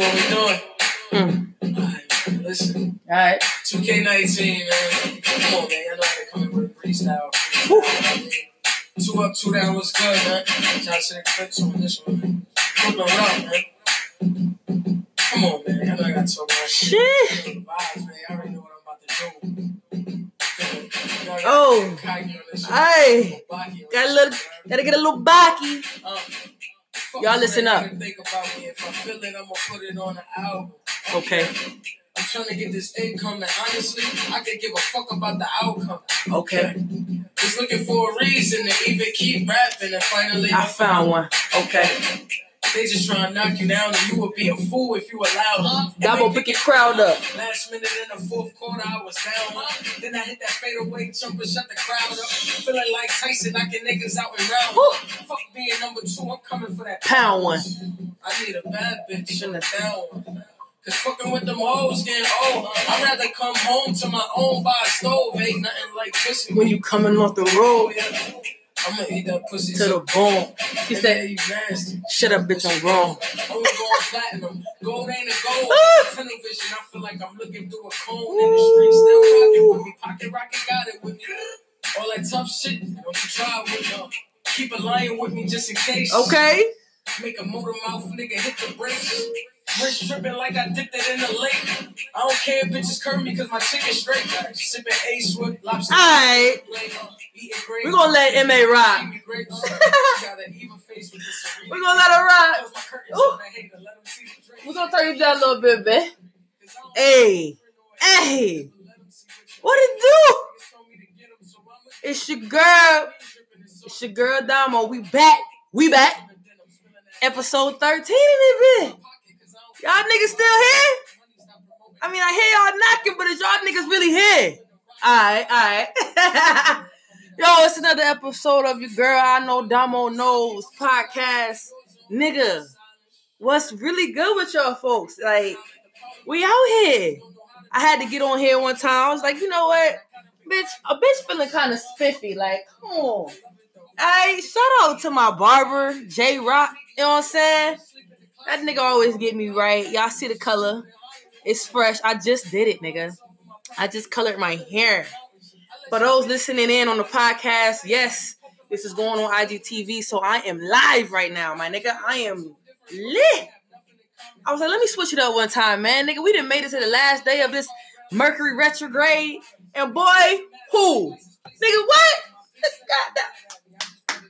what we doing. Mm. Alright, listen. Alright. 2K19, man. Come on, man. I know how to come in with a freestyle. Two up, two down, what's good, man? To the clips on this one, man. Brooklyn Rock, man. Come on, man. I know I got so much shit. Vibes, man. I already know what I'm about to do. Oh, hey, got a little, gotta get a little backy. Y'all listen up. Think about me. If I feel it, I'm gonna put it on an album. Okay. I'm trying to get this income, and honestly, I could give a fuck about the outcome. Okay. Just looking for a reason to even keep rapping, and finally I found one. Okay. They just try to knock you down, and you would be a fool if you allowed them. Double pick your crowd up. Last minute in the fourth quarter, I was down. Then I hit that fadeaway jumper, shut the crowd up. Feeling like Tyson knocking niggas out in round. Fuck being number two, I'm coming for that pound one. I need a bad bitch in the down one. Cause fucking with them hoes getting old. Uh, I'd rather come home to my own by a stove. Ain't nothing like pussy when you coming off the road. Yeah. I'ma eat that pussy to the bone. He said, "Shut up, bitch, I'm grown." I'm going platinum. Gold ain't a gold. Ah! Tunnel vision. I feel like I'm looking through a cone in the street. Still rocking with me. Pocket rocket got it with me. All that tough shit. Don't you try with me. Keep a lion with me just in case. Okay. Make a motor mouth nigga hit the brakes. Wrist tripping like I dipped it in the lake. I don't care if bitches curve me because my chicken straight. Sipping ace with lobster. Alright. We're gonna let MA rock. We're gonna let her rock. Ooh. We're gonna turn you down a little bit, man. Hey. Hey. What it do? It's your girl. It's your girl Damo. We back. We back. Episode 13 in it, man. Y'all niggas still here? I mean, I hear y'all knocking, but is y'all niggas really here? Alright, alright. Yo, it's another episode of your girl I know Damo knows podcast. Nigga, what's really good with y'all folks? Like, we out here. I had to get on here one time. I was like, you know what? Bitch, a bitch feeling kind of spiffy. Like, come on. Hey, shout out to my barber, J Rock. You know what I'm saying? That nigga always get me right. Y'all see the color. It's fresh. I just did it, nigga. I just colored my hair. For those listening in on the podcast, yes, this is going on IGTV, so I am live right now, my nigga. I am lit. I was like, let me switch it up one time, man. Nigga, we didn't made it to the last day of this Mercury retrograde. And boy, who? Nigga, what?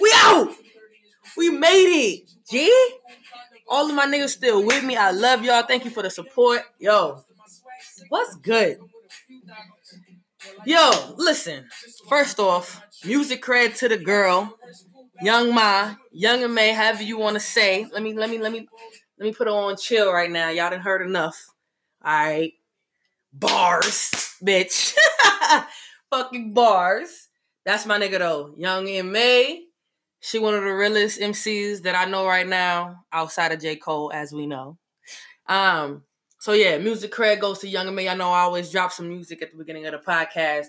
We out. We made it. G? All of my niggas still with me. I love y'all. Thank you for the support. Yo, what's good? Yo, listen. First off, music cred to the girl, Young Ma, Young M.A, however you want to say. Let me, let me, let me, let me put her on chill right now. Y'all done heard enough. All right, bars, bitch. Fucking bars. That's my nigga though. Young M.A. She one of the realest MCs that I know right now, outside of J. Cole, as we know. Um, so yeah, music cred goes to Young M.A. I know I always drop some music at the beginning of the podcast.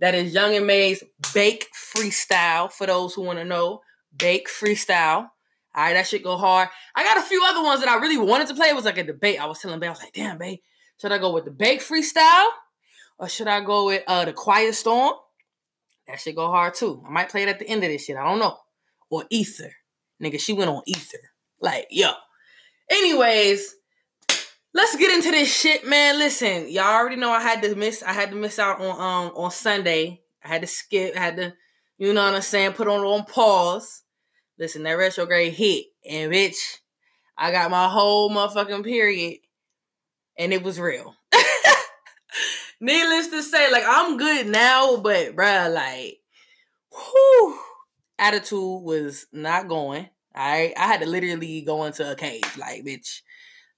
That is Young M.A's Bake Freestyle. For those who want to know, Bake Freestyle. All right, that shit go hard. I got a few other ones that I really wanted to play. It was like a debate. I was telling Bay, I was like, damn, Bay, should I go with the Bake Freestyle or should I go with uh the Quiet Storm? That shit go hard too. I might play it at the end of this shit. I don't know or Ether. Nigga, she went on Ether. Like, yo. Anyways, let's get into this shit, man. Listen, y'all already know I had to miss I had to miss out on um on Sunday. I had to skip, I had to, you know what I'm saying, put on on pause. Listen, that retrograde hit, and bitch, I got my whole motherfucking period, and it was real. Needless to say, like I'm good now, but bruh, like, whew, attitude was not going. I I had to literally go into a cave, like bitch,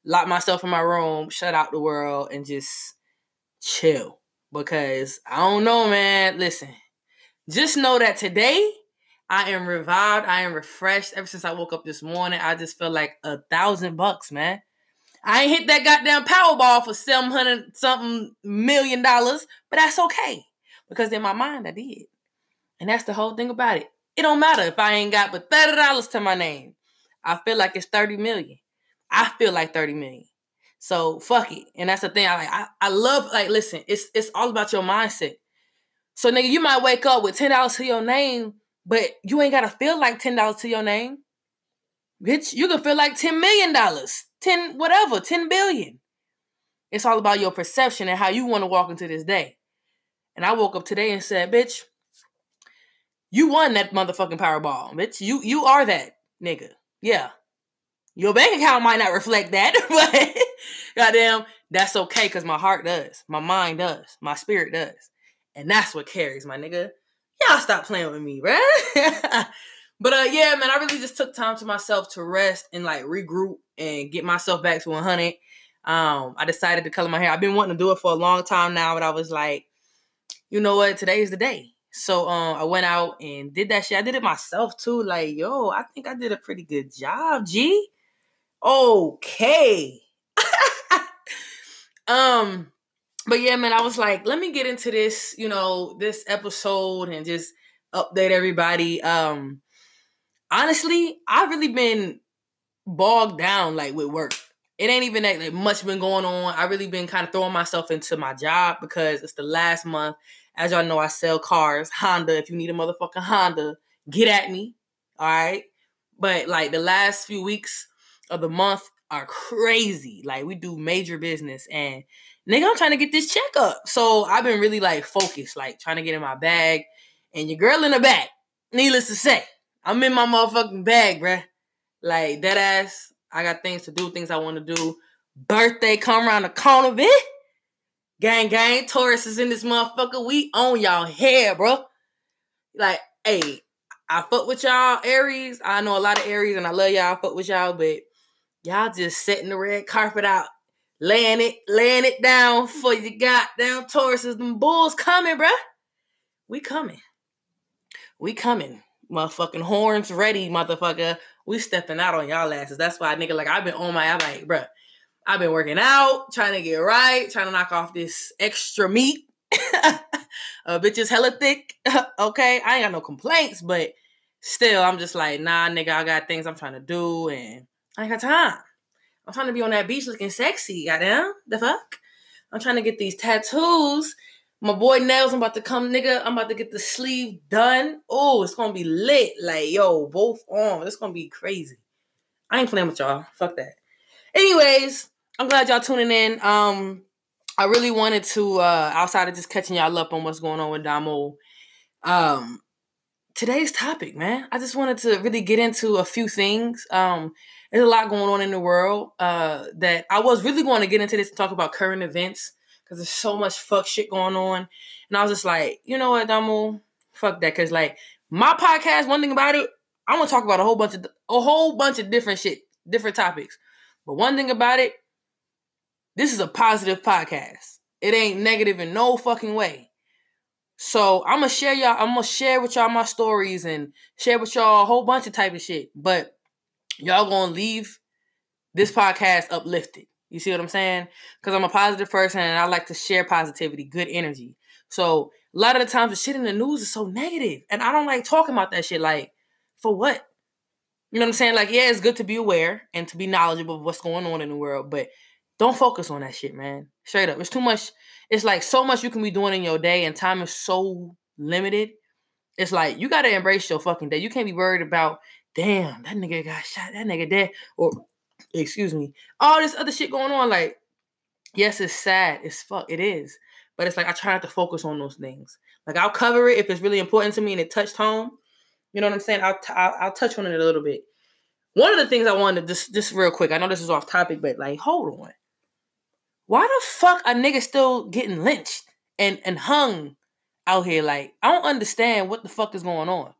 lock myself in my room, shut out the world, and just chill. Because I don't know, man. Listen, just know that today I am revived. I am refreshed. Ever since I woke up this morning, I just feel like a thousand bucks, man. I ain't hit that goddamn Powerball for seven hundred something million dollars, but that's okay because in my mind I did, and that's the whole thing about it. It don't matter if I ain't got but thirty dollars to my name. I feel like it's thirty million. I feel like 30 million. So fuck it. And that's the thing. I like I, I love like listen, it's it's all about your mindset. So nigga, you might wake up with ten dollars to your name, but you ain't gotta feel like ten dollars to your name. Bitch, you can feel like ten million dollars, ten whatever, ten billion. It's all about your perception and how you want to walk into this day. And I woke up today and said, bitch, you won that motherfucking Powerball, bitch. You you are that nigga. Yeah. Your bank account might not reflect that, but goddamn, that's okay because my heart does, my mind does, my spirit does. And that's what carries, my nigga. Y'all stop playing with me, bruh. but uh yeah, man, I really just took time to myself to rest and like regroup and get myself back to 100. Um, I decided to color my hair. I've been wanting to do it for a long time now, but I was like, you know what? Today is the day. So um, I went out and did that shit. I did it myself too. Like, yo, I think I did a pretty good job, G. Okay. um, but yeah, man, I was like, let me get into this, you know, this episode and just update everybody. Um, honestly, I've really been bogged down like with work. It ain't even that like, much been going on. I really been kind of throwing myself into my job because it's the last month as y'all know, I sell cars. Honda, if you need a motherfucking Honda, get at me. All right. But like the last few weeks of the month are crazy. Like we do major business and nigga, I'm trying to get this check up. So I've been really like focused, like trying to get in my bag. And your girl in the back, needless to say, I'm in my motherfucking bag, bruh. Like that ass, I got things to do, things I want to do. Birthday come around the corner, bitch. Gang, gang, Taurus is in this motherfucker. We own y'all hair, bro. Like, hey, I fuck with y'all Aries. I know a lot of Aries and I love y'all. I fuck with y'all, but y'all just setting the red carpet out, laying it, laying it down for you goddamn Tauruses. Them bulls coming, bro. We coming. We coming. Motherfucking horns ready, motherfucker. We stepping out on y'all asses. That's why nigga like I've been on my I'm like, bruh. I've been working out, trying to get right, trying to knock off this extra meat. uh, bitch is hella thick. okay, I ain't got no complaints, but still, I'm just like, nah, nigga, I got things I'm trying to do, and I ain't got time. I'm trying to be on that beach looking sexy. Goddamn, the fuck. I'm trying to get these tattoos. My boy Nails, I'm about to come, nigga. I'm about to get the sleeve done. Oh, it's gonna be lit. Like, yo, both arms. It's gonna be crazy. I ain't playing with y'all. Fuck that. Anyways, I'm glad y'all tuning in. Um, I really wanted to, uh, outside of just catching y'all up on what's going on with Damo, um, today's topic, man. I just wanted to really get into a few things. Um, there's a lot going on in the world uh, that I was really going to get into this and talk about current events because there's so much fuck shit going on. And I was just like, you know what, Damo, fuck that. Because like my podcast, one thing about it, I'm gonna talk about a whole bunch of a whole bunch of different shit, different topics. But one thing about it, this is a positive podcast. It ain't negative in no fucking way. So I'm gonna share y'all. I'm gonna share with y'all my stories and share with y'all a whole bunch of type of shit. But y'all gonna leave this podcast uplifted. You see what I'm saying? Because I'm a positive person and I like to share positivity, good energy. So a lot of the times the shit in the news is so negative, and I don't like talking about that shit. Like, for what? You know what I'm saying? Like, yeah, it's good to be aware and to be knowledgeable of what's going on in the world, but don't focus on that shit, man. Straight up. It's too much. It's like so much you can be doing in your day, and time is so limited. It's like you gotta embrace your fucking day. You can't be worried about, damn, that nigga got shot, that nigga dead, or excuse me, all this other shit going on. Like, yes, it's sad. It's fuck, it is. But it's like I try not to focus on those things. Like I'll cover it if it's really important to me and it touched home. You know what I'm saying? I'll, t- I'll, I'll touch on it a little bit. One of the things I wanted to just just real quick. I know this is off topic, but like, hold on why the fuck a nigga still getting lynched and and hung out here? Like, I don't understand what the fuck is going on.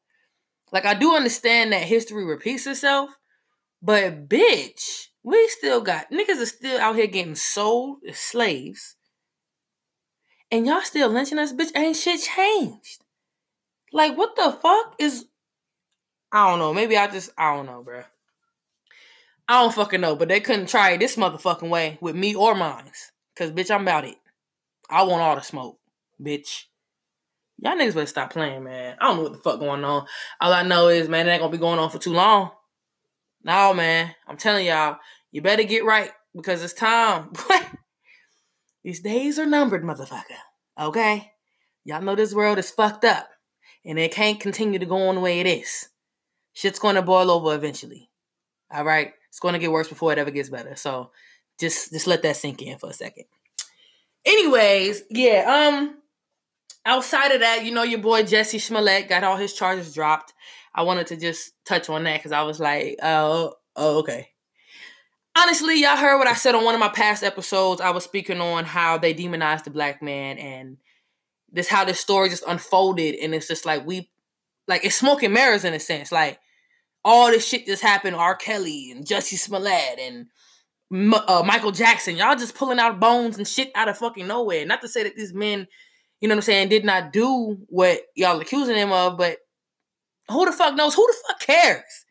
Like, I do understand that history repeats itself, but bitch, we still got niggas are still out here getting sold as slaves. And y'all still lynching us, bitch. Ain't shit changed. Like, what the fuck is I don't know. Maybe I just I don't know, bro. I don't fucking know, but they couldn't try it this motherfucking way with me or mines. Cause bitch, I'm about it. I want all the smoke, bitch. Y'all niggas better stop playing, man. I don't know what the fuck going on. All I know is, man, it ain't gonna be going on for too long. No, man. I'm telling y'all, You better get right because it's time. These days are numbered, motherfucker. Okay? Y'all know this world is fucked up and it can't continue to go on the way it is. Shit's gonna boil over eventually. All right? It's gonna get worse before it ever gets better. So just just let that sink in for a second. Anyways, yeah, um, outside of that, you know, your boy Jussie Smollett got all his charges dropped. I wanted to just touch on that because I was like, oh, oh, okay. Honestly, y'all heard what I said on one of my past episodes. I was speaking on how they demonized the black man and this how this story just unfolded, and it's just like we, like it's smoking mirrors in a sense. Like all this shit just happened. R. Kelly and Jussie Smollett and uh, Michael Jackson. Y'all just pulling out bones and shit out of fucking nowhere. Not to say that these men, you know what I'm saying, did not do what y'all accusing them of, but who the fuck knows? Who the fuck cares?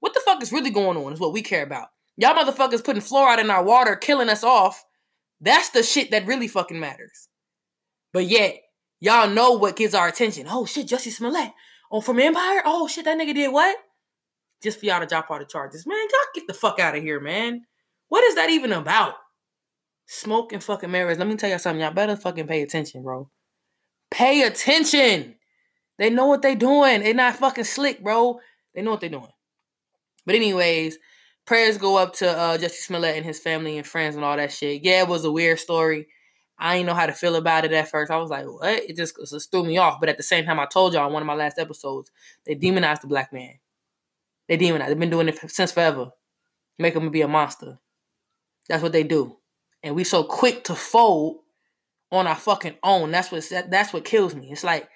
What the fuck is really going on is what we care about. Y'all motherfuckers putting fluoride in our water, killing us off. That's the shit that really fucking matters. But yet, y'all know what gets our attention. Oh shit, Jussie Smollett. Oh, from Empire? Oh shit, that nigga did what? Just for y'all to drop all the charges. Man, y'all get the fuck out of here, man. What is that even about? Smoke and fucking mirrors. Let me tell y'all something. Y'all better fucking pay attention, bro. Pay attention. They know what they doing. They not fucking slick, bro. They know what they're doing. But anyways, prayers go up to uh, Jussie Smollett and his family and friends and all that shit. Yeah, it was a weird story. I didn't know how to feel about it at first. I was like, what? It just, it just threw me off. But at the same time, I told y'all in one of my last episodes, they demonized the black man. They demonized. They've been doing it since forever. Make them be a monster. That's what they do. And we so quick to fold on our fucking own. That's what that's what kills me. It's like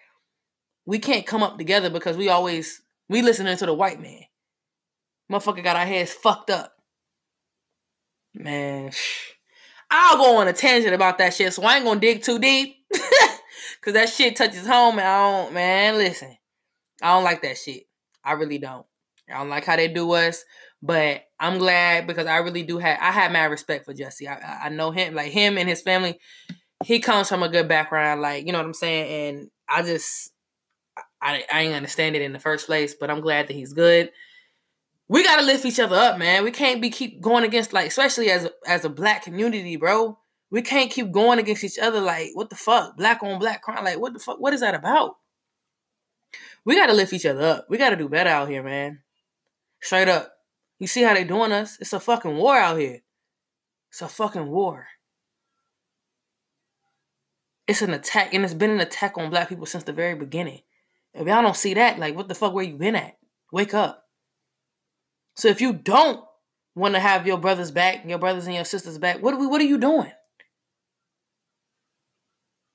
we can't come up together because we always we listening to the white man. Motherfucker got our heads fucked up. Man, I'll go on a tangent about that shit, so I ain't gonna dig too deep. Cause that shit touches home and I don't man, listen. I don't like that shit. I really don't. I don't like how they do us. But I'm glad because I really do have I have mad respect for Jussie. I I know him like him and his family. He comes from a good background, like you know what I'm saying. And I just I I ain't understand it in the first place, but I'm glad that he's good. We gotta lift each other up, man. We can't be keep going against like, especially as as a black community, bro. We can't keep going against each other. Like, what the fuck, black on black crime? Like, what the fuck? What is that about? We gotta lift each other up. We gotta do better out here, man. Straight up. You see how they doing us? It's a fucking war out here. It's a fucking war. It's an attack, and it's been an attack on black people since the very beginning. If y'all don't see that, like, what the fuck where you been at? Wake up. So if you don't want to have your brothers back, your brothers and your sisters back, what are we what are you doing?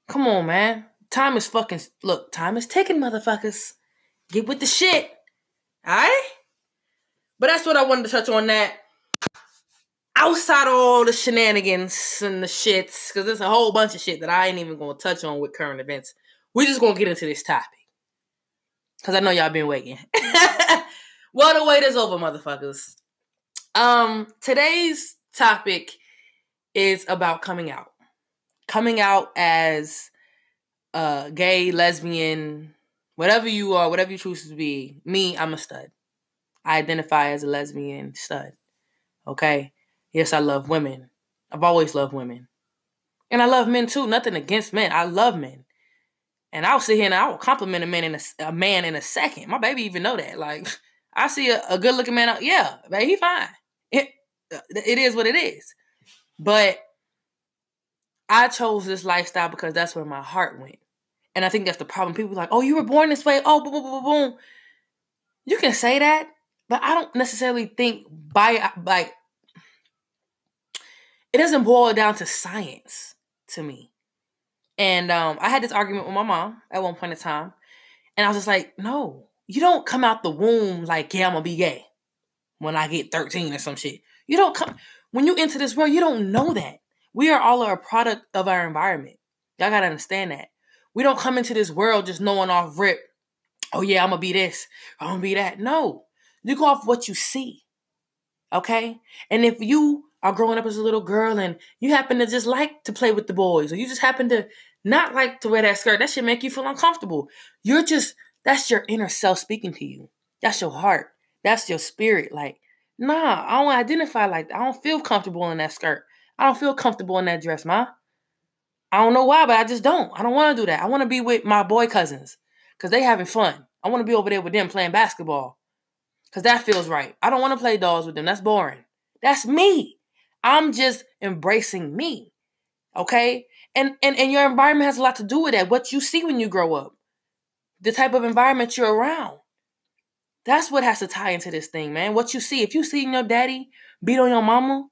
Come on, man. Time is fucking look, time is ticking, motherfuckers. Get with the shit. Alright? But that's what I wanted to touch on that. Outside all the shenanigans and the shits, because there's a whole bunch of shit that I ain't even gonna touch on with current events. We're just gonna get into this topic. Cause I know y'all been waiting. well, the wait is over, motherfuckers. Um, today's topic is about coming out. Coming out as a gay, lesbian, whatever you are, whatever you choose to be. Me, I'm a stud. I identify as a lesbian stud. Okay? Yes, I love women. I've always loved women. And I love men too. Nothing against men. I love men. And I'll sit here and I will compliment a man in a, a man in a second. My baby even know that. Like, I see a, a good looking man. Out, Yeah, baby, he fine. It, uh, it is what it is. But I chose this lifestyle because that's where my heart went. And I think that's the problem. People like, oh, you were born this way. Oh, boom, boom, boom, boom. You can say that, but I don't necessarily think by like it doesn't boil down to science to me. And um, I had this argument with my mom at one point in time, and I was just like, no, you don't come out the womb like, yeah, I'm gonna be gay when I get 13 or some shit. You don't come when you enter this world, you don't know that. We are all a product of our environment. Y'all gotta understand that. We don't come into this world just knowing off rip, oh yeah, I'm gonna be this, I'm gonna be that. No. You go off what you see. Okay? And if you are growing up as a little girl and you happen to just like to play with the boys, or you just happen to not like to wear that skirt, that should make you feel uncomfortable. You're just, that's your inner self speaking to you. That's your heart. That's your spirit. Like, Nah, I don't identify like that. I don't feel comfortable in that skirt. I don't feel comfortable in that dress, ma. I don't know why, but I just don't. I don't want to do that. I want to be with my boy cousins because they having fun. I want to be over there with them playing basketball because that feels right. I don't want to play dolls with them. That's boring. That's me. I'm just embracing me. Okay? And, and and your environment has a lot to do with that. What you see when you grow up. The type of environment you're around. That's what has to tie into this thing, man. What you see. If you see your daddy beat on your mama,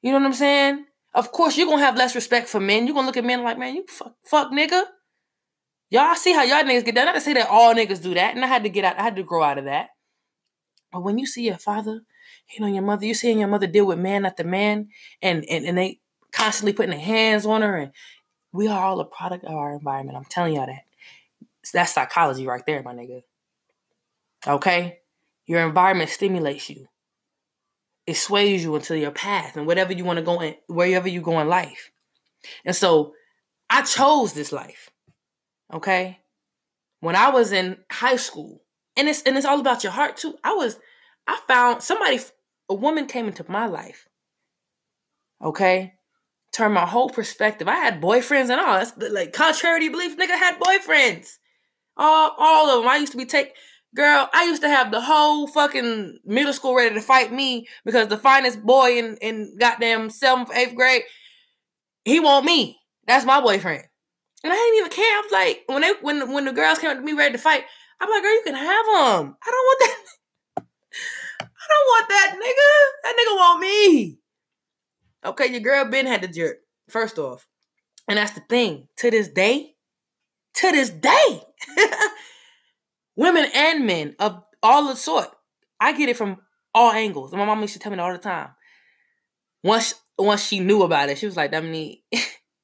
you know what I'm saying? Of course, you're gonna have less respect for men. You're gonna look at men like, man, you fuck, fuck nigga. Y'all see how y'all niggas get down. Not to say that all niggas do that, and I had to get out, I had to grow out of that. But when you see your father hitting on your mother, you seeing your mother deal with man after man, and and, and they constantly putting their hands on her, and we are all a product of our environment. I'm telling y'all that. That's psychology right there, my nigga. Okay? Your environment stimulates you. It sways you into your path and whatever you want to go in, wherever you go in life. And so I chose this life. Okay? When I was in high school, and it's and it's all about your heart too. I was I found somebody a woman came into my life. Okay? Turned my whole perspective. I had boyfriends and all. That's like contrary to belief, nigga had boyfriends. All all of them. I used to be take Girl, I used to have the whole fucking middle school ready to fight me because the finest boy in, in goddamn seventh, eighth grade, he want me. That's my boyfriend. And I didn't even care. I was like, when they when when the girls came up to me ready to fight, I'm like, girl, you can have him. I don't want that. I don't want that nigga. That nigga want me. Okay, your girl Ben had the jerk, first off. And that's the thing. To this day, to this day, women and men of all the sort. I get it from all angles. And my mom used to tell me all the time. Once once she knew about it, she was like, Dominique,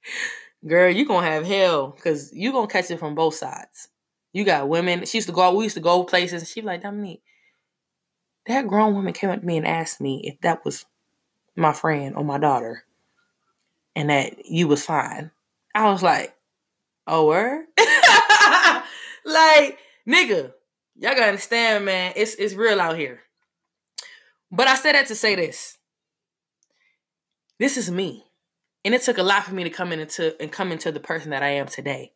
girl, you gonna have hell because you gonna catch it from both sides. You got women. She used to go. We used to go places. And she like, Dominique, that grown woman came up to me and asked me if that was my friend or my daughter, and that you was fine. I was like, oh, where? like nigga, y'all gotta understand, man. It's it's real out here. But I said that to say this. This is me. And it took a lot for me to come into and come into the person that I am today.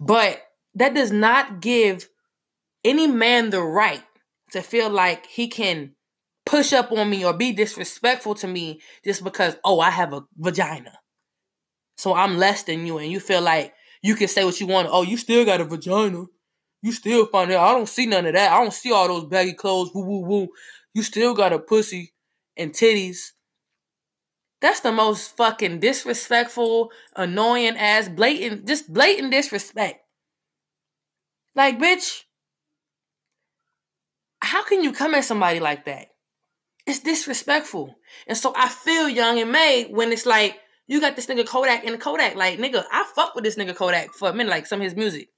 But that does not give any man the right to feel like he can push up on me or be disrespectful to me just because, oh, I have a vagina. So I'm less than you, and you feel like you can say what you want. Oh, you still got a vagina. You still find it. I don't see none of that. I don't see all those baggy clothes. Woo woo woo. You still got a pussy and titties. That's the most fucking disrespectful, annoying ass, blatant, just blatant disrespect. Like, bitch, how can you come at somebody like that? It's disrespectful. And so I feel Young M.A when it's like, you got this nigga Kodak in the Kodak. Like, nigga, I fuck with this nigga Kodak for a minute, like some of his music.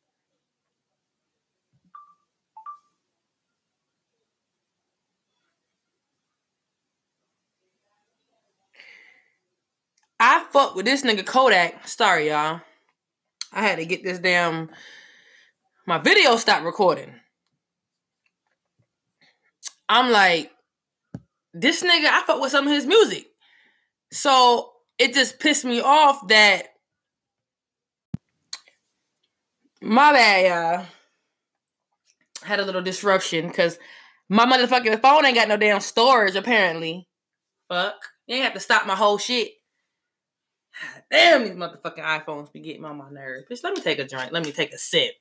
I fuck with this nigga Kodak. Sorry, y'all. I had to get this damn. My video stopped recording. I'm like, this nigga, I fuck with some of his music. So it just pissed me off that. My bad, y'all. Had a little disruption because my motherfucking phone ain't got no damn storage, apparently. Fuck. You ain't have to stop my whole shit. Damn, these motherfucking iPhones be getting on my nerves. Bitch, let me take a drink. Let me take a sip.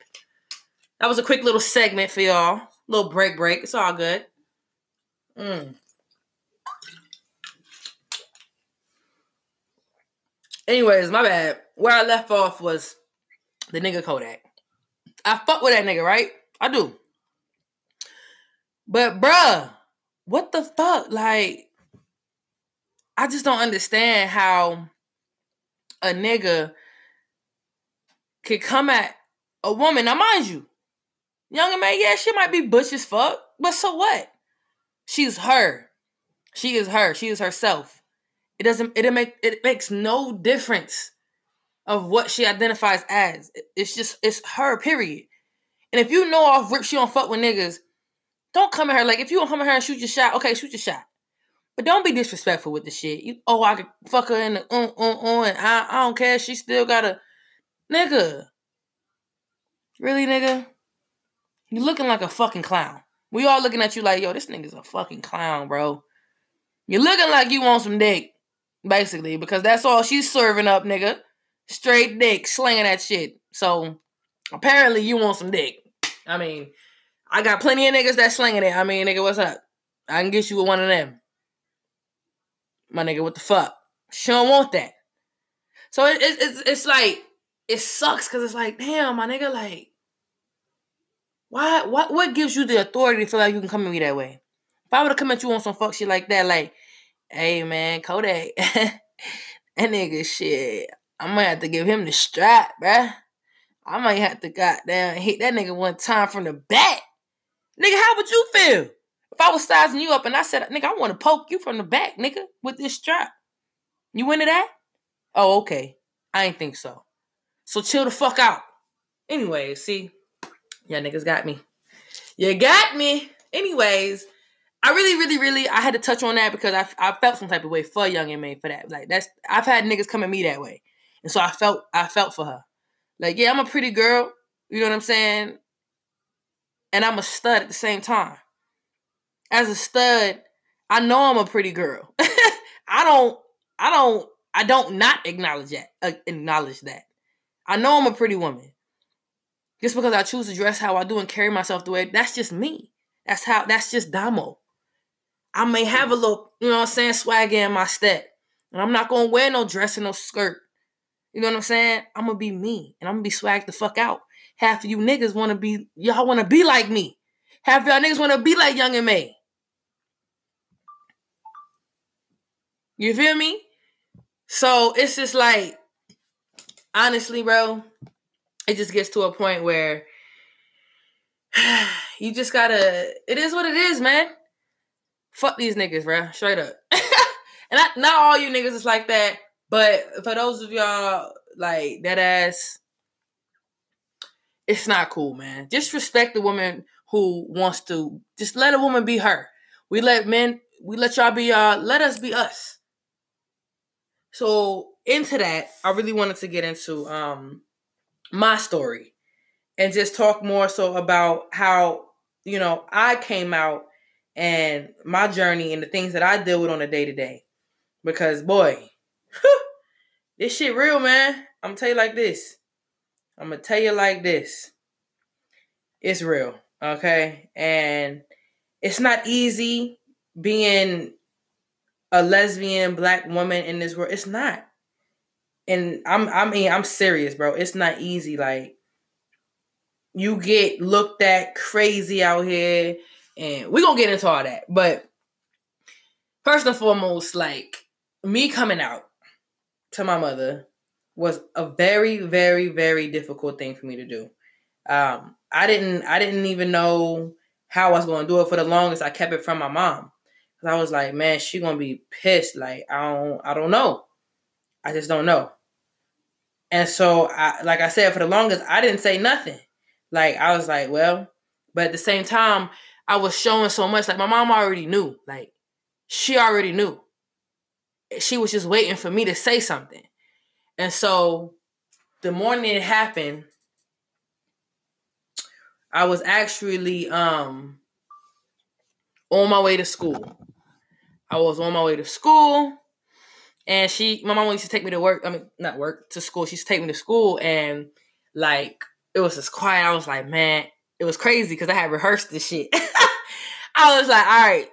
That was a quick little segment for y'all. Little break, break. It's all good. Mm. Anyways, my bad. Where I left off was the nigga Kodak. I fuck with that nigga, right? I do. But bruh, what the fuck? Like, I just don't understand how a nigga could come at a woman. Now, mind you, young and man, yeah, she might be butch as fuck, but so what? She's her. She is her. She is herself. It doesn't. It make it makes no difference of what she identifies as. It's just it's her. Period. And if you know off rip she don't fuck with niggas, don't come at her like if you don't come at her and shoot your shot, okay, shoot your shot. But don't be disrespectful with the shit. You, oh, I could fuck her in the uh, uh, uh, and I, I don't care. She still got a nigga. Really, nigga? You looking like a fucking clown. We all looking at you like, yo, this nigga's a fucking clown, bro. You're looking like you want some dick, basically, because that's all she's serving up, nigga. Straight dick, slinging that shit. So apparently you want some dick. I mean, I got plenty of niggas that slinging it. I mean, nigga, what's up? I can get you with one of them. My nigga, what the fuck? She don't want that. So it, it, it's it's like it sucks because it's like, damn, my nigga, like, why what what gives you the authority to feel like you can come at me that way? If I were to come at you on some fuck shit like that, like, hey man, Kodak, that nigga shit, I might have to give him the strap, bruh. I might have to goddamn hit that nigga one time from the back. Nigga, how would you feel? If I was sizing you up and I said, nigga, I want to poke you from the back, nigga, with this strap. You into that? Oh, okay. I ain't think so. So chill the fuck out. Anyway, see, yeah, niggas got me. You got me. Anyways, I really, really, really, I had to touch on that because I, I felt some type of way for Young M.A for that. Like that's, I've had niggas come at me that way, and so I felt, I felt for her. Like, yeah, I'm a pretty girl. You know what I'm saying? and I'm a stud at the same time. As a stud, I know I'm a pretty girl. I don't, I don't, I don't not acknowledge that. Uh, acknowledge that. I know I'm a pretty woman. Just because I choose to dress how I do and carry myself the way, that's just me. That's how. That's just Damo. I may have a little, you know what I'm saying, swagger in my step, and I'm not gonna wear no dress and no skirt. You know what I'm saying? I'm gonna be me, and I'm gonna be swagged the fuck out. Half of you niggas want to be, y'all want to be like me. Half y'all niggas want to be like Young M.A. You feel me? So it's just like, honestly, bro, it just gets to a point where you just gotta, it is what it is, man. Fuck these niggas, bro. Straight up. and not, not all you niggas is like that, but for those of y'all like that ass it's not cool, man. Just respect the woman who wants to. Just let a woman be her. We let men, we let y'all be y'all. Let us be us. So into that, I really wanted to get into um my story and just talk more so about how you know I came out and my journey and the things that I deal with on a day to day. Because boy, this shit real, man. I'm gonna tell you like this. I'm gonna tell you like this. It's real, okay? And it's not easy being a lesbian black woman in this world. It's not. And I'm I mean, I'm serious, bro. It's not easy. Like you get looked at crazy out here, and we're gonna get into all that. But first and foremost, like me coming out to my mother was a very, very, very difficult thing for me to do. Um, I didn't, I didn't even know how I was to do it for the longest. I kept it from my mom because I was like, man, she gonna be pissed. Like I don't, I don't know. I just don't know. And so, I, like I said, for the longest, I didn't say nothing. Like I was like, well, but at the same time, I was showing so much. Like my mom already knew. Like she already knew. She was just waiting for me to say something. And so the morning it happened, I was actually um on my way to school. I was on my way to school and she my mom used to take me to work, I mean not work, to school. She used to take me to school and like it was just quiet. I was like, man, it was crazy because I had rehearsed this shit. I was like, all right,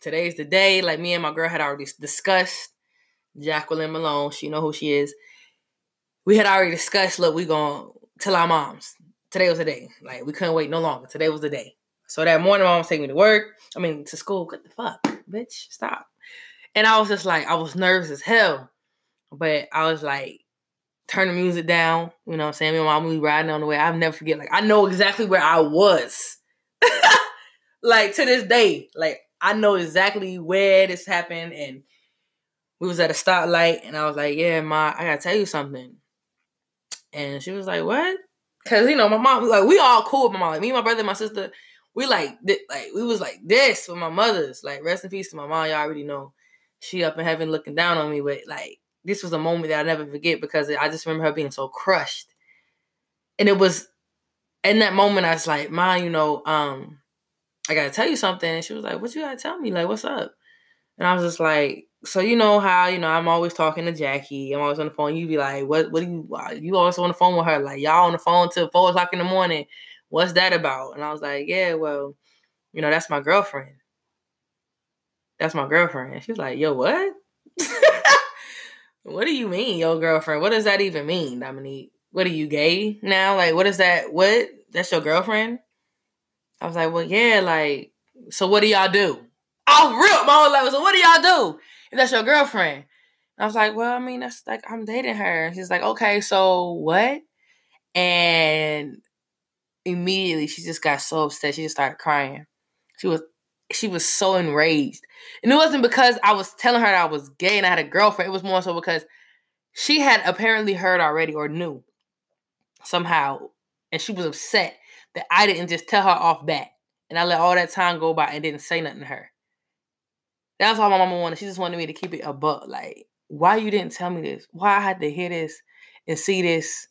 today's the day. Like me and my girl had already discussed Jacqueline Malone. She know who she is. We had already discussed, look, we gonna tell our moms. Today was the day. Like we couldn't wait no longer. Today was the day. So that morning, mom was taking me to work. I mean, to school. What the fuck, bitch? Stop. And I was just like, I was nervous as hell. But I was like, turn the music down. You know what I'm saying? Me and mom, we riding on the way. I'll never forget. Like, I know exactly where I was. like, to this day. Like, I know exactly where this happened and we was at a stoplight and I was like, Yeah, ma, I gotta tell you something. And she was like, What? Cause you know, my mom, like we all cool with my mom. Like me, my brother, my sister, we like like we was like this with my mothers. Like rest in peace to my mom. Y'all already know she up in heaven looking down on me, but like this was a moment that I never forget because I just remember her being so crushed. And it was in that moment I was like, "Ma, you know, um, I gotta tell you something." And she was like, "What you gotta tell me? Like, what's up?" And I was just like, "So you know how you know I'm always talking to Jackie. I'm always on the phone. You be like, what? What do you? You always on the phone with her? Like y'all on the phone till four o'clock in the morning. What's that about?" And I was like, "Yeah, well, you know, that's my girlfriend. That's my girlfriend." She was like, "Yo, what?" what do you mean, your girlfriend? What does that even mean, Dominique? What are you gay now? Like, what is that? What? That's your girlfriend? I was like, well, yeah, like, so what do y'all do? I was real. My whole life so what do y'all do if that's your girlfriend? I was like, well, I mean, that's like, I'm dating her. And she's like, okay, so what? And immediately she just got so upset. She just started crying. She was she was so enraged. And it wasn't because I was telling her I was gay and I had a girlfriend. It was more so because she had apparently heard already or knew somehow. And she was upset that I didn't just tell her off bat. And I let all that time go by and didn't say nothing to her. That's all my mama wanted. She just wanted me to keep it a buck. Like, why you didn't tell me this? Why I had to hear this and see this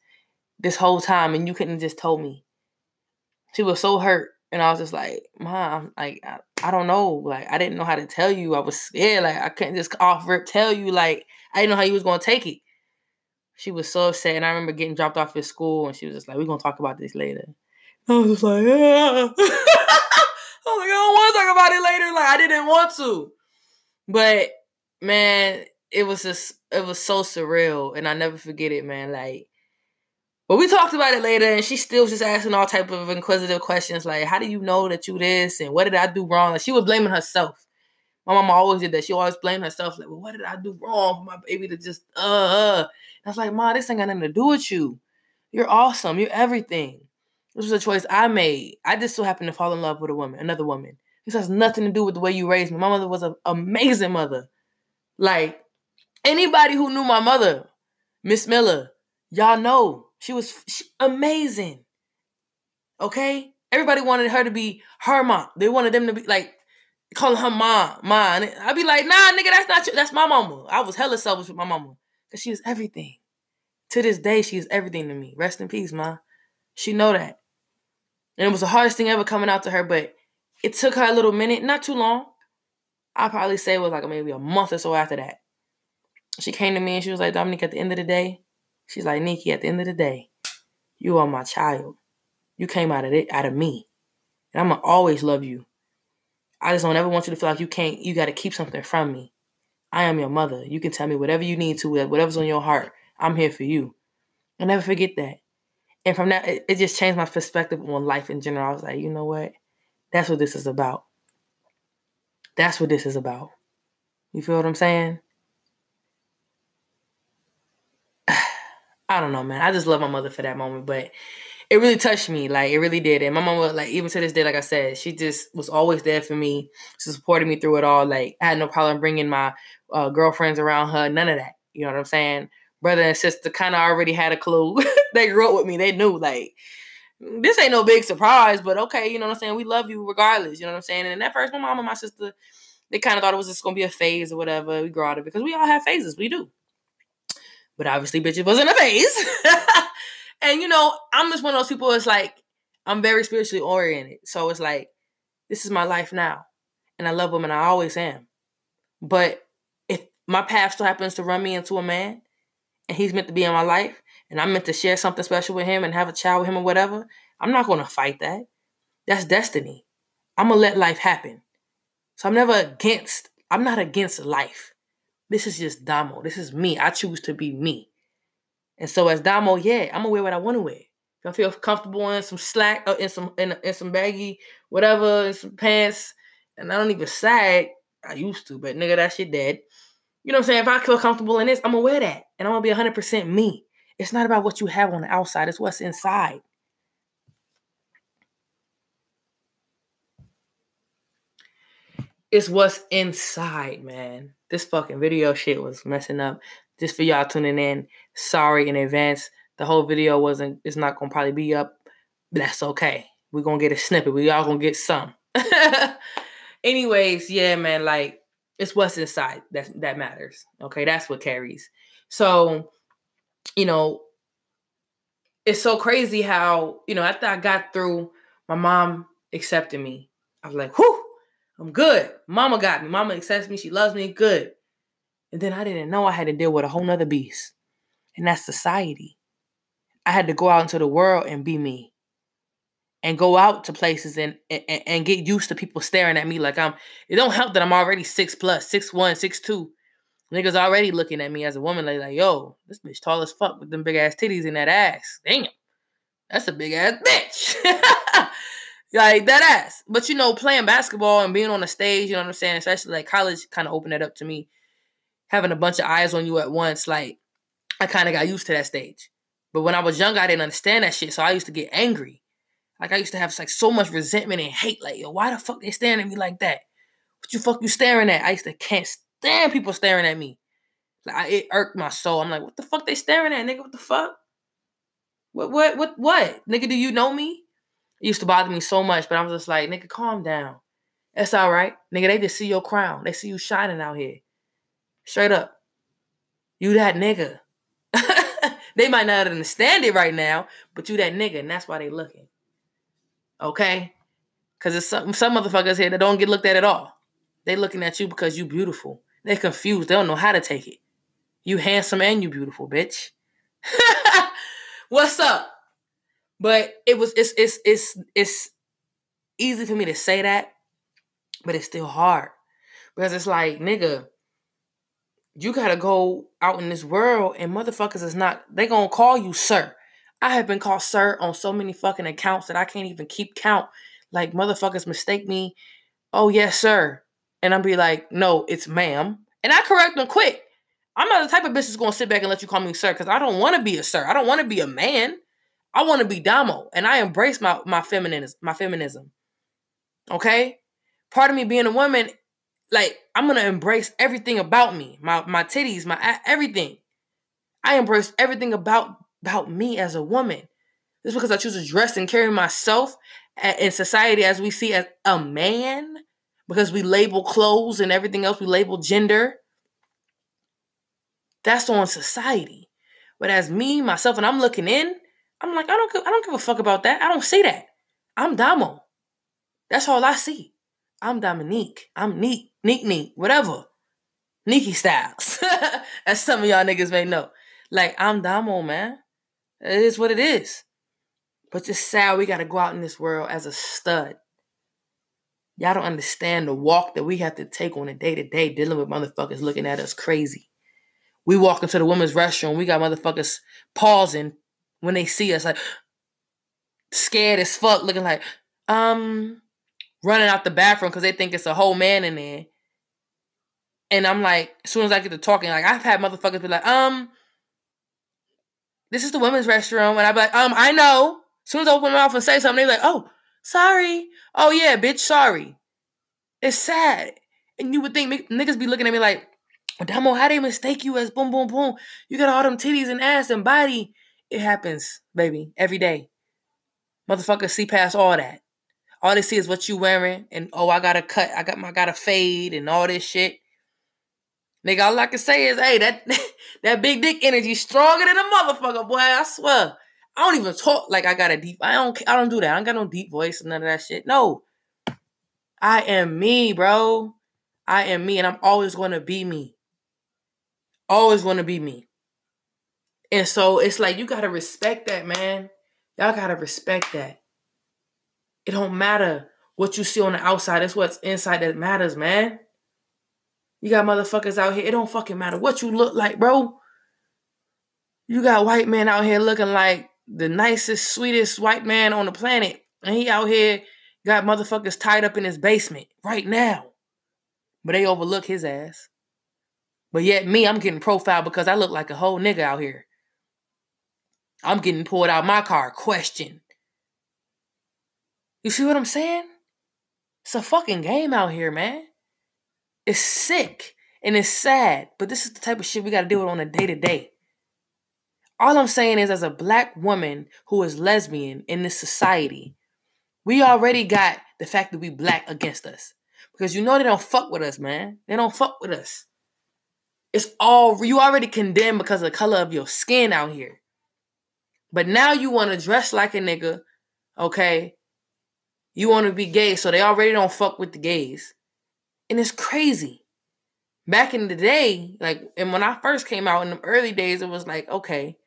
this whole time and you couldn't just told me? She was so hurt. And I was just like, Mom, like I, I don't know. Like I didn't know how to tell you. I was scared. Like I couldn't just off rip tell you. Like I didn't know how you was gonna take it. She was so upset. And I remember getting dropped off at school and she was just like, We're gonna talk about this later. I was just like, yeah. I was like, I don't want to talk about it later. Like I didn't want to. But man, it was just it was so surreal, and I never forget it, man. Like, but we talked about it later, and she still was just asking all type of inquisitive questions, like, "How do you know that you this?" and "What did I do wrong?" Like, she was blaming herself. My mama always did that. She always blamed herself, like, "Well, what did I do wrong for my baby to just uh?" uh. I was like, "Ma, this ain't got nothing to do with you. You're awesome. You're everything." This was a choice I made. I just so happened to fall in love with a woman, another woman. This has nothing to do with the way you raised me. My mother was an amazing mother. Like anybody who knew my mother, Miss Miller, y'all know she was she, amazing. Okay, everybody wanted her to be her mom. They wanted them to be like calling her mom, mom. I'd be like, nah, nigga, that's not you. That's my mama. I was hella selfish with my mama because she was everything. To this day, she is everything to me. Rest in peace, ma. She know that. And it was the hardest thing ever coming out to her, but it took her a little minute, not too long. i probably say it was like maybe a month or so after that. She came to me and she was like, Dominique, at the end of the day, she's like, Nikki, at the end of the day, you are my child. You came out of it out of me. And I'm gonna always love you. I just don't ever want you to feel like you can't you gotta keep something from me. I am your mother. You can tell me whatever you need to, whatever's on your heart. I'm here for you. I'll never forget that. And from that, it, it just changed my perspective on life in general. I was like, you know what? That's what this is about. That's what this is about. You feel what I'm saying? I don't know, man. I just love my mother for that moment, but it really touched me. Like it really did. And my mom was like, even to this day, like I said, she just was always there for me. She supported me through it all. Like I had no problem bringing my uh, girlfriends around her. None of that. You know what I'm saying? Brother and sister kind of already had a clue. they grew up with me. They knew like this ain't no big surprise, but okay, you know what I'm saying? We love you regardless, you know what I'm saying? And at first, my mom and my sister, they kind of thought it was just gonna be a phase or whatever. We grow out of it because we all have phases, we do. But obviously, bitch, it wasn't a phase. and you know, I'm just one of those people. It's like I'm very spiritually oriented, so it's like this is my life now, and I love women. I always am. But if my path still happens to run me into a man, and he's meant to be in my life, and I'm meant to share something special with him and have a child with him or whatever, I'm not to fight that. That's destiny. I'm to let life happen. So I'm never against, I'm not against life. This is just Damo. This is me. I choose to be me. And so as Damo, yeah, I'm gonna wear what I want to wear. If I feel comfortable in some slack, uh, in some in, in some baggy, whatever, in some pants, and I don't even sag. I used to, but nigga, that shit dead. You know what I'm saying? If I feel comfortable in this, I'm gonna wear that, and I'm gonna be 100% me. It's not about what you have on the outside, it's what's inside. It's what's inside, man. This fucking video shit was messing up. Just for y'all tuning in, sorry in advance. The whole video wasn't, it's not gonna probably be up. But that's okay. We're gonna get a snippet. We all gonna get some. Anyways, yeah, man, like it's what's inside that that matters. Okay, that's what carries. So, you know, it's so crazy how, you know, after I got through my mom accepted me. I was like, whew, I'm good. Mama got me. Mama accepts me. She loves me. Good. And then I didn't know I had to deal with a whole nother beast. And that's society. I had to go out into the world and be me. And go out to places and, and, and get used to people staring at me like I'm it don't help that I'm already six plus, six one, six two. Niggas already looking at me as a woman like, like, yo, this bitch tall as fuck with them big ass titties and that ass. Damn. That's a big ass bitch. like that ass. But you know, playing basketball and being on the stage, you know what I'm saying? Especially like college kind of opened that up to me. Having a bunch of eyes on you at once, like I kind of got used to that stage. But when I was young, I didn't understand that shit. So I used to get angry. Like I used to have like so much resentment and hate. Like, yo, why the fuck they staring at me like that? What you fuck you staring at? I used to can't stand people staring at me. Like I, it irked my soul. I'm like, what the fuck they staring at, nigga? What the fuck? What what what what? Nigga, do you know me? Used to bother me so much, but I was just like, nigga, calm down. That's all right. Nigga, they just see your crown. They see you shining out here. Straight up. You that nigga. they might not understand it right now, but you that nigga, and that's why they looking. Okay? Cause it's some some motherfuckers here that don't get looked at at all. They looking at you because you beautiful. They confused. They don't know how to take it. You handsome and you beautiful, bitch. What's up? But it was it's it's it's it's easy for me to say that, but it's still hard. Because it's like, nigga, you gotta go out in this world and motherfuckers is not they gonna call you sir. I have been called sir on so many fucking accounts that I can't even keep count. Like motherfuckers mistake me. Oh yes, sir. And I'll be like, no, it's ma'am. And I correct them quick. I'm not the type of bitch that's gonna sit back and let you call me sir, because I don't want to be a sir. I don't want to be a man. I want to be Damo. And I embrace my my feminism, my feminism. Okay? Part of me being a woman like I'm gonna embrace everything about me, my my titties, my everything. I embrace everything about about me as a woman. Just because I choose to dress and carry myself in society as we see as a man, because we label clothes and everything else, we label gender. That's on society. But as me, myself, and I'm looking in, I'm like, I don't, I don't give a fuck about that. I don't see that. I'm Damo. That's all I see. I'm Dominique. I'm neat, neat, neat, whatever. Nikki Styles. As some of y'all niggas may know. Like, I'm Damo, man. It is what it is. But it's sad we gotta go out in this world as a stud. Y'all don't understand the walk that we have to take on a day to day dealing with motherfuckers looking at us crazy. We walk into the women's restroom, we got motherfuckers pausing when they see us, like scared as fuck, looking like, um, running out the bathroom because they think it's a whole man in there. And I'm like, as soon as I get to talking, like I've had motherfuckers be like, um, this is the women's restroom, and be like, um, I know. As soon as I open my mouth and say something, they're like, oh, sorry. Oh yeah, bitch, sorry. It's sad. And you would think niggas be looking at me like, Damo, how they mistake you as boom, boom, boom? You got all them titties and ass and body. It happens, baby, every day. Motherfuckers see past all that. All they see is what you wearing, and oh, I got a cut, I got my got a fade, and all this shit. Nigga, all I can say is, hey, that that big dick energy stronger than a motherfucker, boy. I swear. I don't even talk like I got a deep. I don't. I don't do that. I don't got no deep voice and none of that shit. No, I am me, bro. I am me, and I'm always to be me. Always to be me. And so it's like you gotta respect that, man. Y'all gotta respect that. It don't matter what you see on the outside. It's what's inside that matters, man. You got motherfuckers out here. It don't fucking matter what you look like, bro. You got white men out here looking like the nicest, sweetest white man on the planet. And he out here got motherfuckers tied up in his basement right now. But they overlook his ass. But yet me, I'm getting profiled because I look like a whole nigga out here. I'm getting pulled out my car, question. You see what I'm saying? It's a fucking game out here, man. It's sick and it's sad, but this is the type of shit we gotta deal with on a day to day. All I'm saying is, as a black woman who is lesbian in this society, We already got the fact that we black against us. Because you know they don't fuck with us, man. They don't fuck with us. It's all you already condemned because of the color of your skin out here. But now you want to dress like a nigga, okay? You want to be gay, so they already don't fuck with the gays. And it's crazy. Back in the day, like, and when I first came out in the early days, it was like, okay,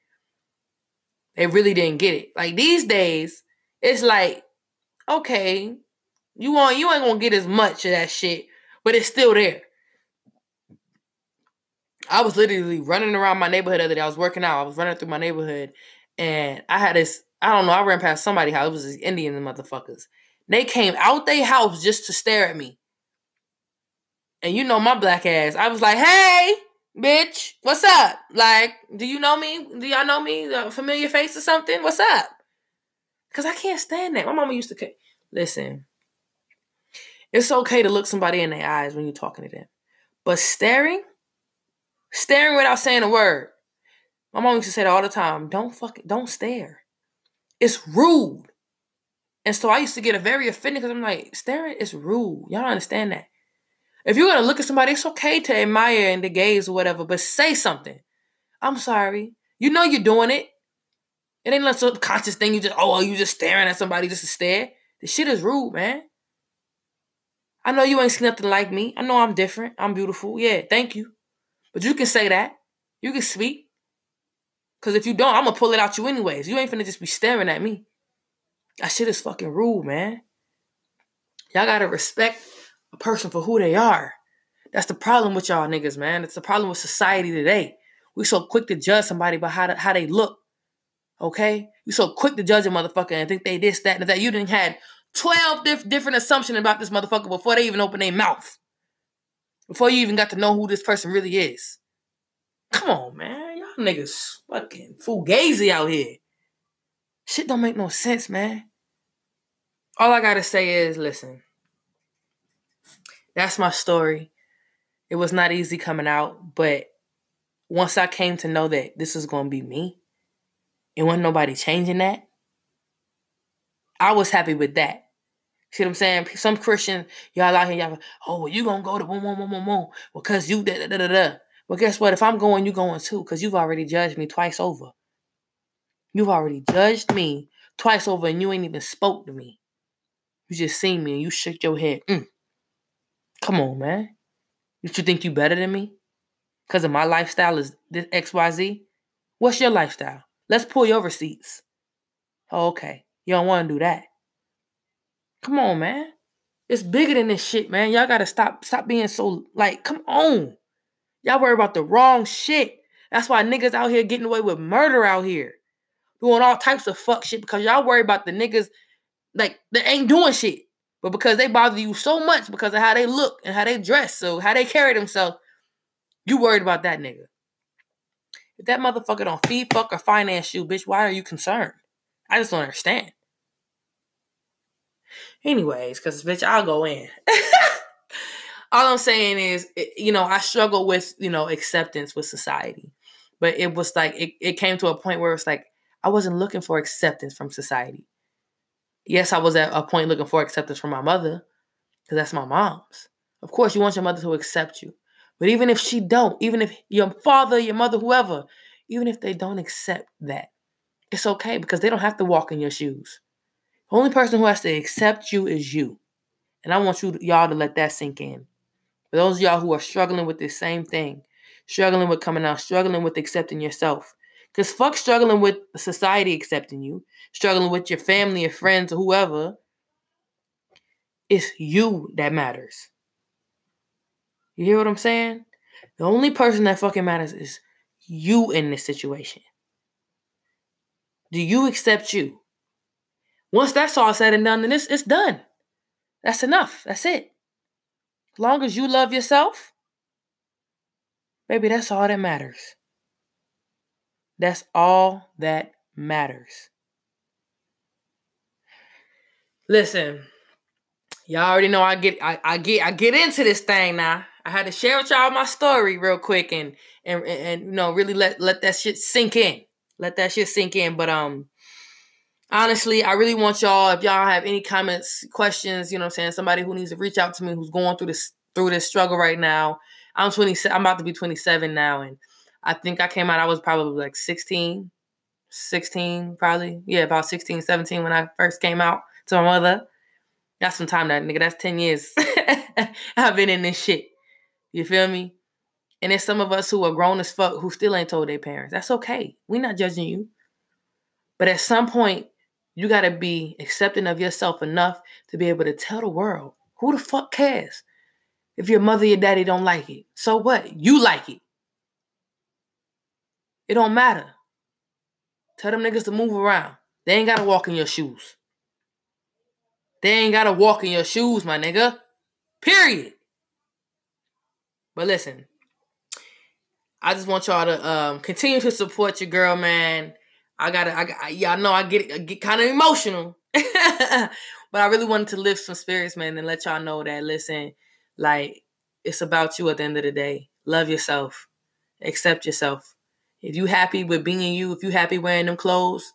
they really didn't get it. Like these days, it's like, okay, you want you ain't gonna get as much of that shit, but it's still there. I was literally running around my neighborhood the other day. I was working out. I was running through my neighborhood, and I had this. I don't know. I ran past somebody house. It was these Indian motherfuckers. They came out their house just to stare at me. And you know my black ass. I was like, "Hey, bitch, what's up? Like, do you know me? Do y'all know me? A familiar face or something? What's up?" Because I can't stand that. My mama used to. Listen, it's okay to look somebody in their eyes when you're talking to them, but staring, staring without saying a word. My mom used to say that all the time. Don't fucking don't stare. It's rude. And so I used to get very offended because I'm like, staring is rude. Y'all understand that. If you're gonna look at somebody, it's okay to admire and to gaze or whatever, but say something. I'm sorry. You know you're doing it. It ain't no subconscious thing. You just oh you just staring at somebody just to stare. The shit is rude, man. I know you ain't seen nothing like me. I know I'm different. I'm beautiful. Yeah, thank you. But you can say that. You can speak. Cause if you don't, I'm gonna pull it out you anyways. You ain't finna just be staring at me. That shit is fucking rude, man. Y'all gotta respect a person for who they are. That's the problem with y'all niggas, man. It's the problem with society today. We so quick to judge somebody by how, to, how they look. Okay? You so quick to judge a motherfucker and think they this, that, and that. You didn't had 12 diff- different assumptions about this motherfucker before they even open their mouth. Before you even got to know who this person really is. Come on, man. Niggas fucking fugazi out here. Shit don't make no sense, man. All I gotta say is listen, that's my story. It was not easy coming out, but once I came to know that this is gonna be me, it wasn't nobody changing that. I was happy with that. See what I'm saying? Some Christians, y'all out here, y'all, oh, you gonna go to boom, boom, boom, boom, boom, because you da da da da. Well, guess what? If I'm going, you're going too, because you've already judged me twice over. You've already judged me twice over, and you ain't even spoke to me. You just seen me and you shook your head. Mm. Come on, man. You think you better than me? Because of my lifestyle is this XYZ? What's your lifestyle? Let's pull your receipts. Oh, okay. You don't want to do that. Come on, man. It's bigger than this shit, man. Y'all gotta stop stop being so like, come on. Y'all worry about the wrong shit. That's why niggas out here getting away with murder out here. Doing all types of fuck shit because y'all worry about the niggas like they ain't doing shit. But because they bother you so much because of how they look and how they dress, so how they carry themselves, you worried about that nigga. If that motherfucker don't feed, fuck, or finance you, bitch, why are you concerned? I just don't understand. Anyways, because bitch, I'll go in. All I'm saying is, you know, I struggle with, you know, acceptance with society. But it was like, it, it came to a point where it's like, I wasn't looking for acceptance from society yes, I was at a point looking for acceptance from my mother, because that's my mom's. Of course, you want your mother to accept you. But even if she don't, even if your father, your mother, whoever, even if they don't accept that, it's okay because they don't have to walk in your shoes. The only person who has to accept you is you. And I want you y'all to let that sink in. For those of y'all who are struggling with this same thing, struggling with coming out, struggling with accepting yourself, because fuck struggling with society accepting you, struggling with your family or friends or whoever. It's you that matters. You hear what I'm saying? The only person that fucking matters is you in this situation. Do you accept you? Once that's all said and done, then it's, it's done. That's enough. That's it. Long as you love yourself, baby, that's all that matters. That's all that matters. Listen, y'all already know I get I, I get I get into this thing now. I had to share with y'all my story real quick and and and you know really let let that shit sink in. Let that shit sink in. But um honestly, I really want y'all, if y'all have any comments, questions, you know what I'm saying, somebody who needs to reach out to me who's going through this through this struggle right now. I'm 27, I'm about to be 27 now, and I think I came out, I was probably like 16, 16, probably. Yeah, about 16, 17 when I first came out to my mother. That's some time that nigga. That's 10 years. I've been in this shit. You feel me? And there's some of us who are grown as fuck who still ain't told their parents. That's okay. We're not judging you. But at some point, you got to be accepting of yourself enough to be able to tell the world who the fuck cares if your mother your daddy don't like it. So what? You like it. It don't matter. Tell them niggas to move around. They ain't got to walk in your shoes. They ain't got to walk in your shoes, my nigga. Period. But listen, I just want y'all to um, continue to support your girl, man. I gotta, I, got, y'all know I get, I get kind of emotional, but I really wanted to lift some spirits, man, and let y'all know that listen, like it's about you at the end of the day. Love yourself, accept yourself. If you happy with being you, if you happy wearing them clothes,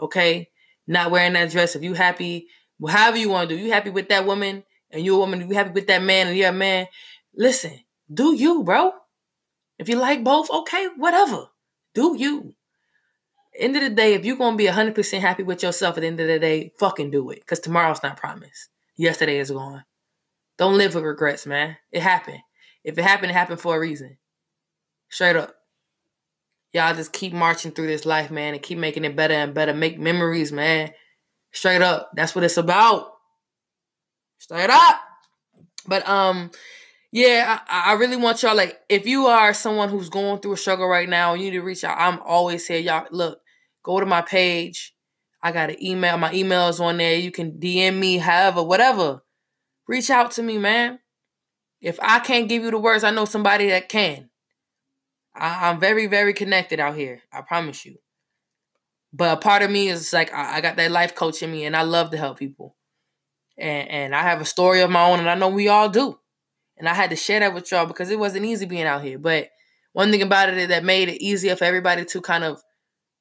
okay, not wearing that dress, if you happy, however you want to do, you happy with that woman and you're a woman, you happy with that man and you're a man, listen, do you, bro. If you like both, okay, whatever. Do you. End of the day, if you're gonna be 100% happy with yourself at the end of the day, fucking do it. Because tomorrow's not promised. Yesterday is gone. Don't live with regrets, man. It happened. If it happened, it happened for a reason. Straight up. Y'all just keep marching through this life, man, and keep making it better and better. Make memories, man. Straight up. That's what it's about. Straight up. But um, yeah, I, I, really want y'all like if you are someone who's going through a struggle right now, and you need to reach out. I'm always here, y'all. Look, go to my page. I got an email. My email is on there. You can DM me, however, whatever. Reach out to me, man. If I can't give you the words, I know somebody that can. I, am very, very connected out here. I promise you. But a part of me is like I, I got that life coach in me, and I love to help people. And and I have a story of my own, and I know we all do. And I had to share that with y'all because it wasn't easy being out here. But one thing about it that made it easier for everybody to kind of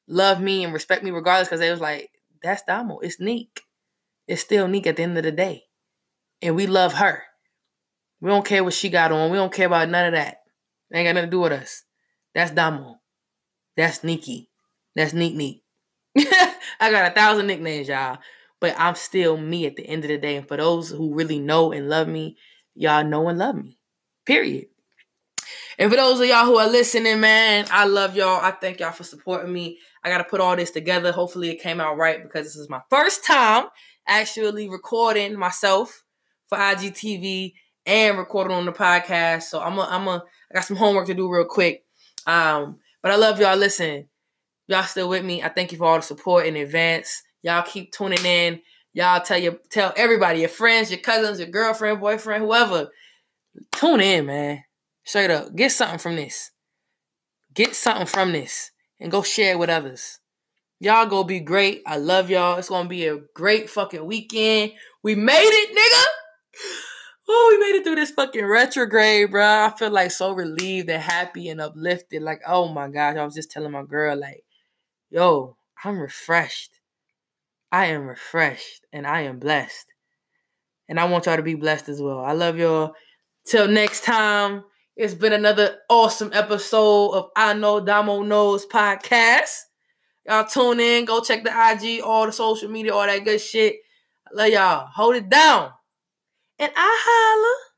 love me and respect me regardless, because they was like, that's Damo. It's Neek. It's still Neek at the end of the day. And we love her. We don't care what she got on. We don't care about none of that. It ain't got nothing to do with us. That's Damo. That's Nikki. That's Neek Neek. I got a thousand nicknames, y'all. But I'm still me at the end of the day. And for those who really know and love me, y'all know and love me. Period. And for those of y'all who are listening, man, I love y'all. I thank y'all for supporting me. I got to put all this together. Hopefully, it came out right because this is my first time actually recording myself for IGTV and recording on the podcast. So I'm a, I'm a, I got some homework to do real quick. Um, but I love y'all. Listen, y'all still with me. I thank you for all the support in advance. Y'all keep tuning in. Y'all tell your tell everybody, your friends, your cousins, your girlfriend, boyfriend, whoever. Tune in, man. Straight up. Get something from this. Get something from this and go share it with others. Y'all go be great. I love y'all. It's gonna be a great fucking weekend. We made it, nigga. Oh, we made it through this fucking retrograde, bro. I feel like so relieved and happy and uplifted. Like, oh my gosh, I was just telling my girl, like, yo, I'm refreshed. I am refreshed and I am blessed. And I want y'all to be blessed as well. I love y'all. Till next time, it's been another awesome episode of I Know Damo Knows podcast. Y'all tune in, go check the IG, all the social media, all that good shit. I love y'all. Hold it down. And I holla.